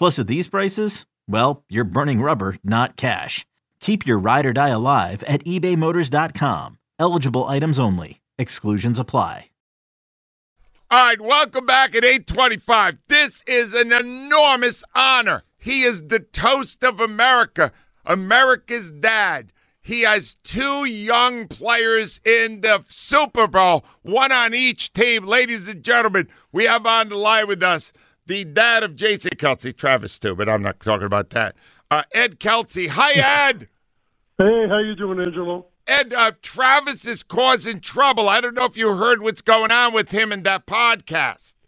Plus, at these prices, well, you're burning rubber, not cash. Keep your ride or die alive at ebaymotors.com. Eligible items only. Exclusions apply. All right, welcome back at 825. This is an enormous honor. He is the toast of America, America's dad. He has two young players in the Super Bowl, one on each team. Ladies and gentlemen, we have on the line with us the dad of Jason Kelce, Travis too, but I'm not talking about that. Uh, Ed Kelce. Hi, Ed. Hey, how you doing, Angelo? Ed, uh, Travis is causing trouble. I don't know if you heard what's going on with him in that podcast.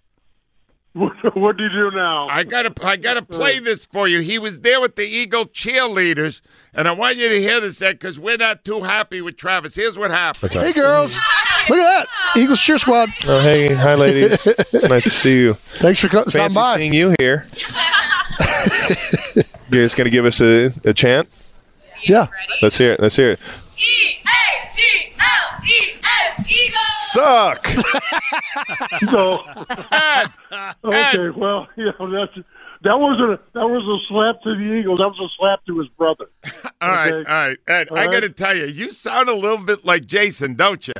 What, what do you do now? I gotta, I gotta play this for you. He was there with the Eagle cheerleaders, and I want you to hear this, Ed, because we're not too happy with Travis. Here's what happened. Hey, girls. Look at that. Eagles cheer squad. Oh, hey, hi, ladies. it's nice to see you. Thanks for co- stopping Fancy by. seeing you here. you guys gonna give us a, a chant? Yeah. Let's hear it. Let's hear it. E A G L E S Eagles. Suck. So, Ed, okay, well, you know, that's that wasn't a, that was a slap to the Eagles. That was a slap to his brother. all right, Okay. all right, Ed. All I right. gotta tell you, you sound a little bit like Jason, don't you?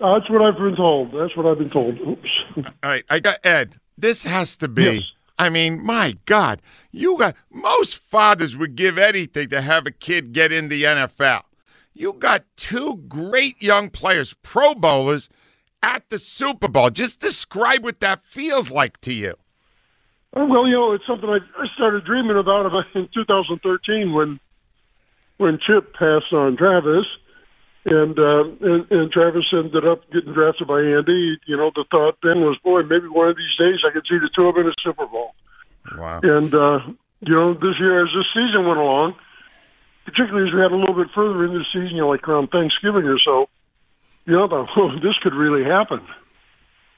That's what I've been told. That's what I've been told. Oops. All right, I got Ed. This has to be. Yes. I mean, my God, you got most fathers would give anything to have a kid get in the NFL. You got two great young players, Pro Bowlers, at the Super Bowl. Just describe what that feels like to you. Uh, Well, you know, it's something I, started dreaming about about in 2013 when when Chip passed on Travis, and, uh, and and Travis ended up getting drafted by Andy. You know, the thought then was, boy, maybe one of these days I could see the two of them in a Super Bowl. Wow. And uh, you know, this year as this season went along, particularly as we had a little bit further into the season, you know, like around Thanksgiving or so, you know, the, oh, this could really happen.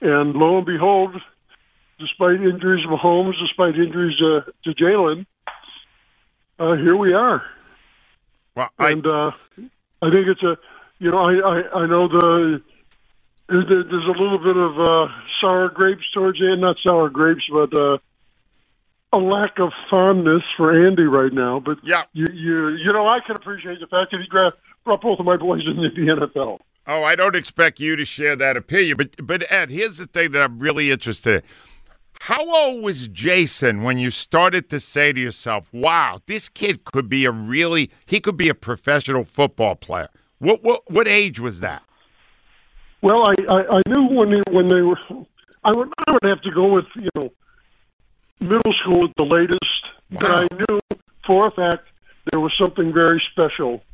And lo and behold, despite injuries to Mahomes, despite injuries uh, to Jalen, uh, here we are. Well, I, And uh, I think it's a, you know, I I, I know the. There's a little bit of uh, sour grapes towards end, not sour grapes, but uh, a lack of fondness for Andy right now. But Yeah. you you you know I can appreciate the fact that he gra- brought both of my boys into the NFL. Oh, I don't expect you to share that opinion, but but Ed, here's the thing that I'm really interested in. How old was Jason when you started to say to yourself, "Wow, this kid could be a really he could be a professional football player"? What what what age was that? Well, I, I, I knew when they, when they were, I would I would have to go with you know, middle school at the latest. But I knew for a fact there was something very special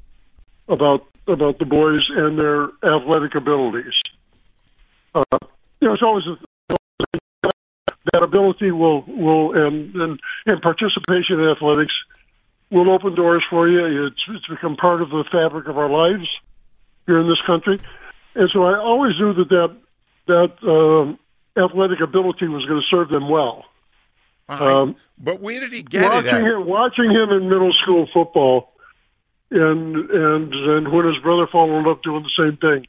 about about the boys and their athletic abilities. Uh, you know, it's always a, that ability will will and and, and participation in athletics will open doors for you. It's it's become part of the fabric of our lives here in this country. And so I always knew that that, that um, athletic ability was going to serve them well. Um, but where did he get it? watching At? him, watching him in middle school football, and and and when his brother followed up doing the same thing,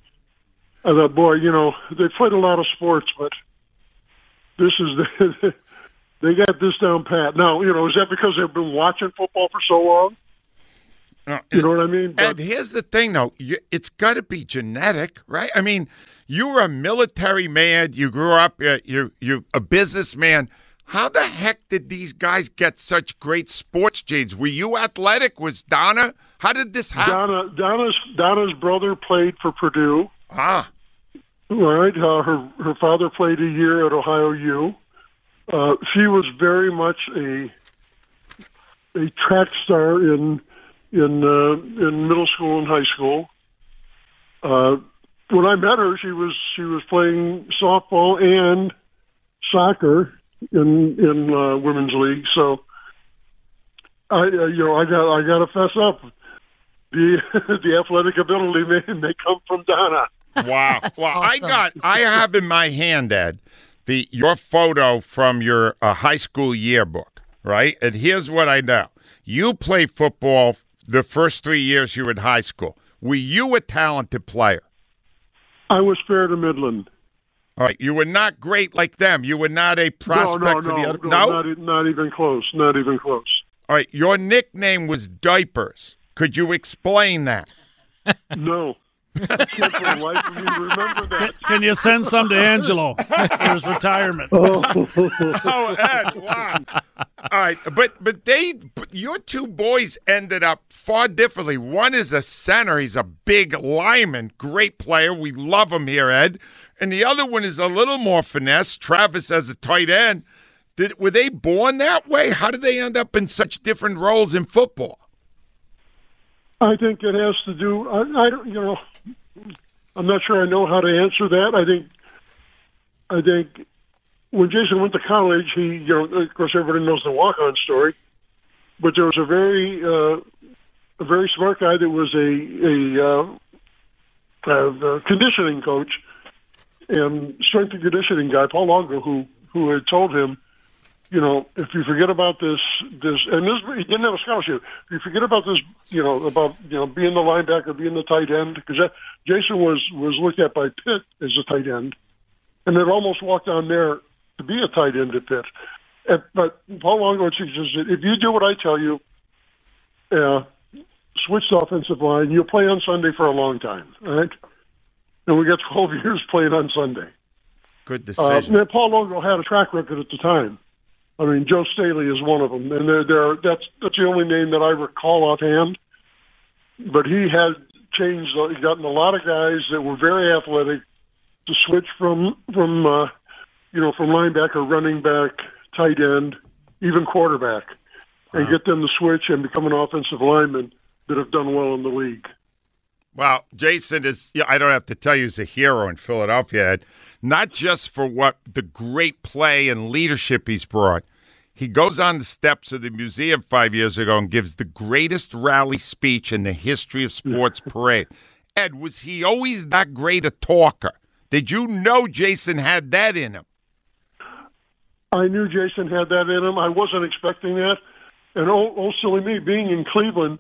I thought, boy, you know, they played a lot of sports, but this is the, they got this down pat. Now, you know, is that because they've been watching football for so long? No, You know what I mean? But And here's the thing, though. You, it's got to be genetic, right? I mean, you were a military man. You grew up. Uh, you you a businessman. How the heck did these guys get such great sports genes? Were you athletic? Was Donna? How did this happen? Donna, Donna's Donna's brother played for Purdue. Ah, Right. Uh, her her father played a year at Ohio U. Uh, she was very much a a track star in in uh, in middle school and high school. Uh, when I met her, she was she was playing softball and soccer in in uh, women's league. So I uh, you know I got I got to fess up. The the athletic ability may may come from Donna. wow. well, I got. I have in my hand, Ed, the your photo from your uh, high school yearbook, right? And here's what I know: you played football the first three years you were in high school. Were you a talented player? I was fair to Midland. All right, you were not great like them. You were not a prospect no, no, for no, the other. no, Not, not even close. Not even close. All right, your nickname was Diapers. Could you explain that? No. I can't for the life of me remember that. Can you send some to Angelo for his retirement? Oh, Ed, wow. All right, but but they but your two boys ended up far differently. One is a center; he's a big lineman, great player. We love him here, Ed. And the other one is a little more finesse. Travis as a tight end. Did were they born that way? How did they end up in such different roles in football? I think it has to do. I, I don't. You know, I'm not sure I know how to answer that. I think. I think when Jason went to college, he, you know, of course, everybody knows the walk-on story, but there was a very, uh, a very smart guy that was a a, uh, uh, conditioning coach and strength and conditioning guy, Paul Longo, who who had told him, you know, if you forget about this, this, and this, he didn't have a scholarship. If you forget about this, you know, about you know being the linebacker, being the tight end, because Jason was was looked at by Pitt as a tight end, and had almost walked on there to be a tight end at Pitt. And, but Paul Longo says that if you do what I tell you, uh, switch to offensive line, you'll play on Sunday for a long time, all right? And we got 12 years playing on Sunday. Good Uh, decision. man, Paul Longo had a track record at the time. I mean, Joe Staley is one of them, and they're, they're, that's that's the only name that I recall offhand. But he had changed. uh, He gotten a lot of guys that were very athletic to switch from from uh, you know from linebacker, running back, tight end, even quarterback, and get them to switch and become an offensive lineman that have done well in the league. Well, Jason is, yeah, I don't have to tell you, he's a hero in Philadelphia, Not just for what the great play and leadership he's brought. He goes on the steps of the museum five years ago and gives the greatest rally speech in the history of sports parade. Ed, was he always that great a talker? Did you know Jason had that in him? I knew Jason had that in him. I wasn't expecting that. And oh, oh silly me, being in Cleveland,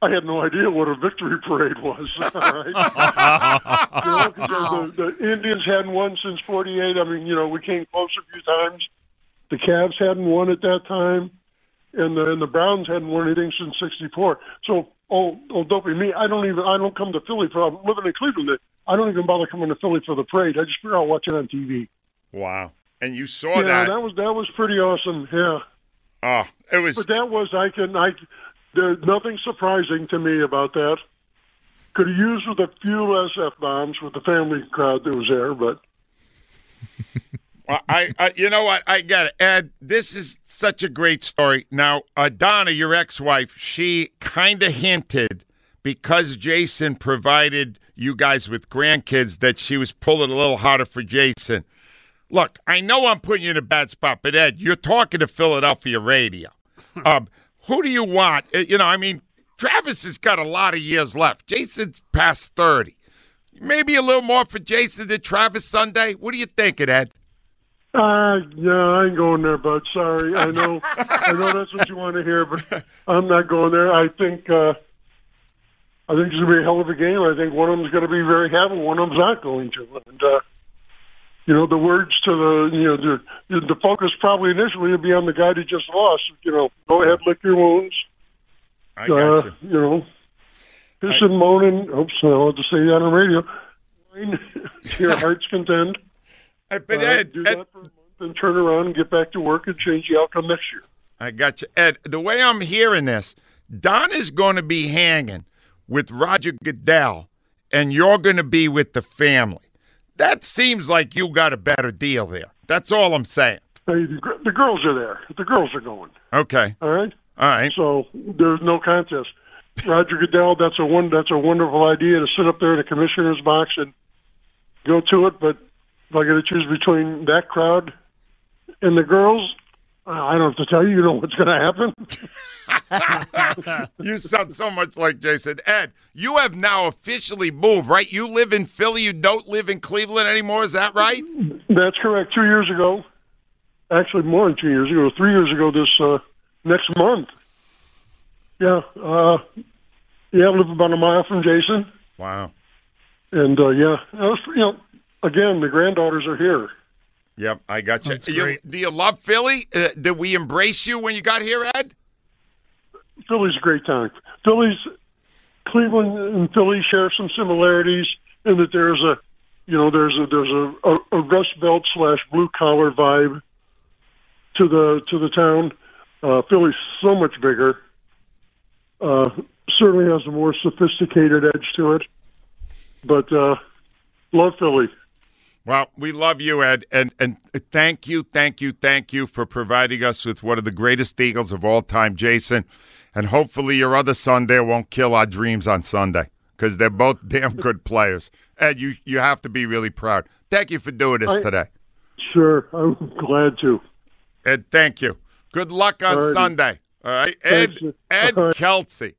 I had no idea what a victory parade was. right? you know, the, the Indians hadn't won since '48. I mean, you know, we came close a few times. The Cavs hadn't won at that time, and the, and the Browns hadn't won anything since '64. So, oh, oh, dopey me! I don't even I don't come to Philly for I'm living in Cleveland. I don't even bother coming to Philly for the parade. I just figure out watch it on TV. Wow. And you saw yeah, that. that was that was pretty awesome. Yeah. oh, it was. But that was I can I there's nothing surprising to me about that. Could have used with a few less f bombs with the family crowd that was there, but I, I, you know what? I got it. Ed. This is such a great story. Now, uh, Donna, your ex-wife, she kind of hinted because Jason provided you guys with grandkids that she was pulling a little harder for Jason. Look, I know I'm putting you in a bad spot, but Ed, you're talking to Philadelphia radio. um, who do you want? Uh, You know, I mean, Travis has got a lot of years left. Jason's past thirty. Maybe a little more for Jason than Travis Sunday. What do you think, of that? uh yeah, I ain't going there, bud. Sorry. I know I know that's what you want to hear, but I'm not going there. I think uh I think it's going to be a hell of a game. I think one of them's going to be very happy, one of them's not going to. And uh, you know, the words to the you know the the focus probably initially would be on the guy who just lost. You know, go ahead, lick your wounds. I got Uh, you. you know, pissing, moaning. Oops, I'll have to say that on the radio. Your heart's content. I, but Uh, Ed, do Ed, that for a month and turn around and get back to work and change the outcome next year. I got you. Ed, the way I'm hearing this, Don is going to be hanging with Roger Goodell, and you're going to be with the family. That seems like you got a better deal there. That's all I'm saying. Hey, the, the girls are there. The girls are going. Okay. All right. All right. So there's no contest. Roger Goodell, that's a one. That's a wonderful idea to sit up there in the commissioner's box and go to it. But if I got to choose between that crowd and the girls, I don't have to tell you. You know what's going to happen. You sound so much like Jason. Ed, you have now officially moved, right? You live in Philly. You don't live in Cleveland anymore. Is that right? That's correct. Two years ago, actually more than two years ago, three years ago this uh, next month. Yeah, uh, yeah, I live about a mile from Jason, Wow. and uh, yeah, I was, you know, again, the granddaughters are here. Yep, I got you. You- do you love Philly? Uh, did we embrace you when you got here, Ed? Philly's a great town. Philly's Cleveland and Philly share some similarities in that there's a, you know, there's a there's a, a, a Rust Belt slash blue collar vibe to the to the town. Uh, Philly's so much bigger. Uh, certainly has a more sophisticated edge to it, but uh, love Philly. Well, we love you, Ed, and and thank you, thank you, thank you for providing us with one of the greatest Eagles of all time, Jason. And hopefully, your other son there won't kill our dreams on Sunday because they're both damn good players. Ed, you you have to be really proud. Thank you for doing this I- today, Sure, I'm glad to. Ed. Thank you. Good luck on Alrighty. Sunday. All right, Ed. Thanks. Ed All right. Kelce.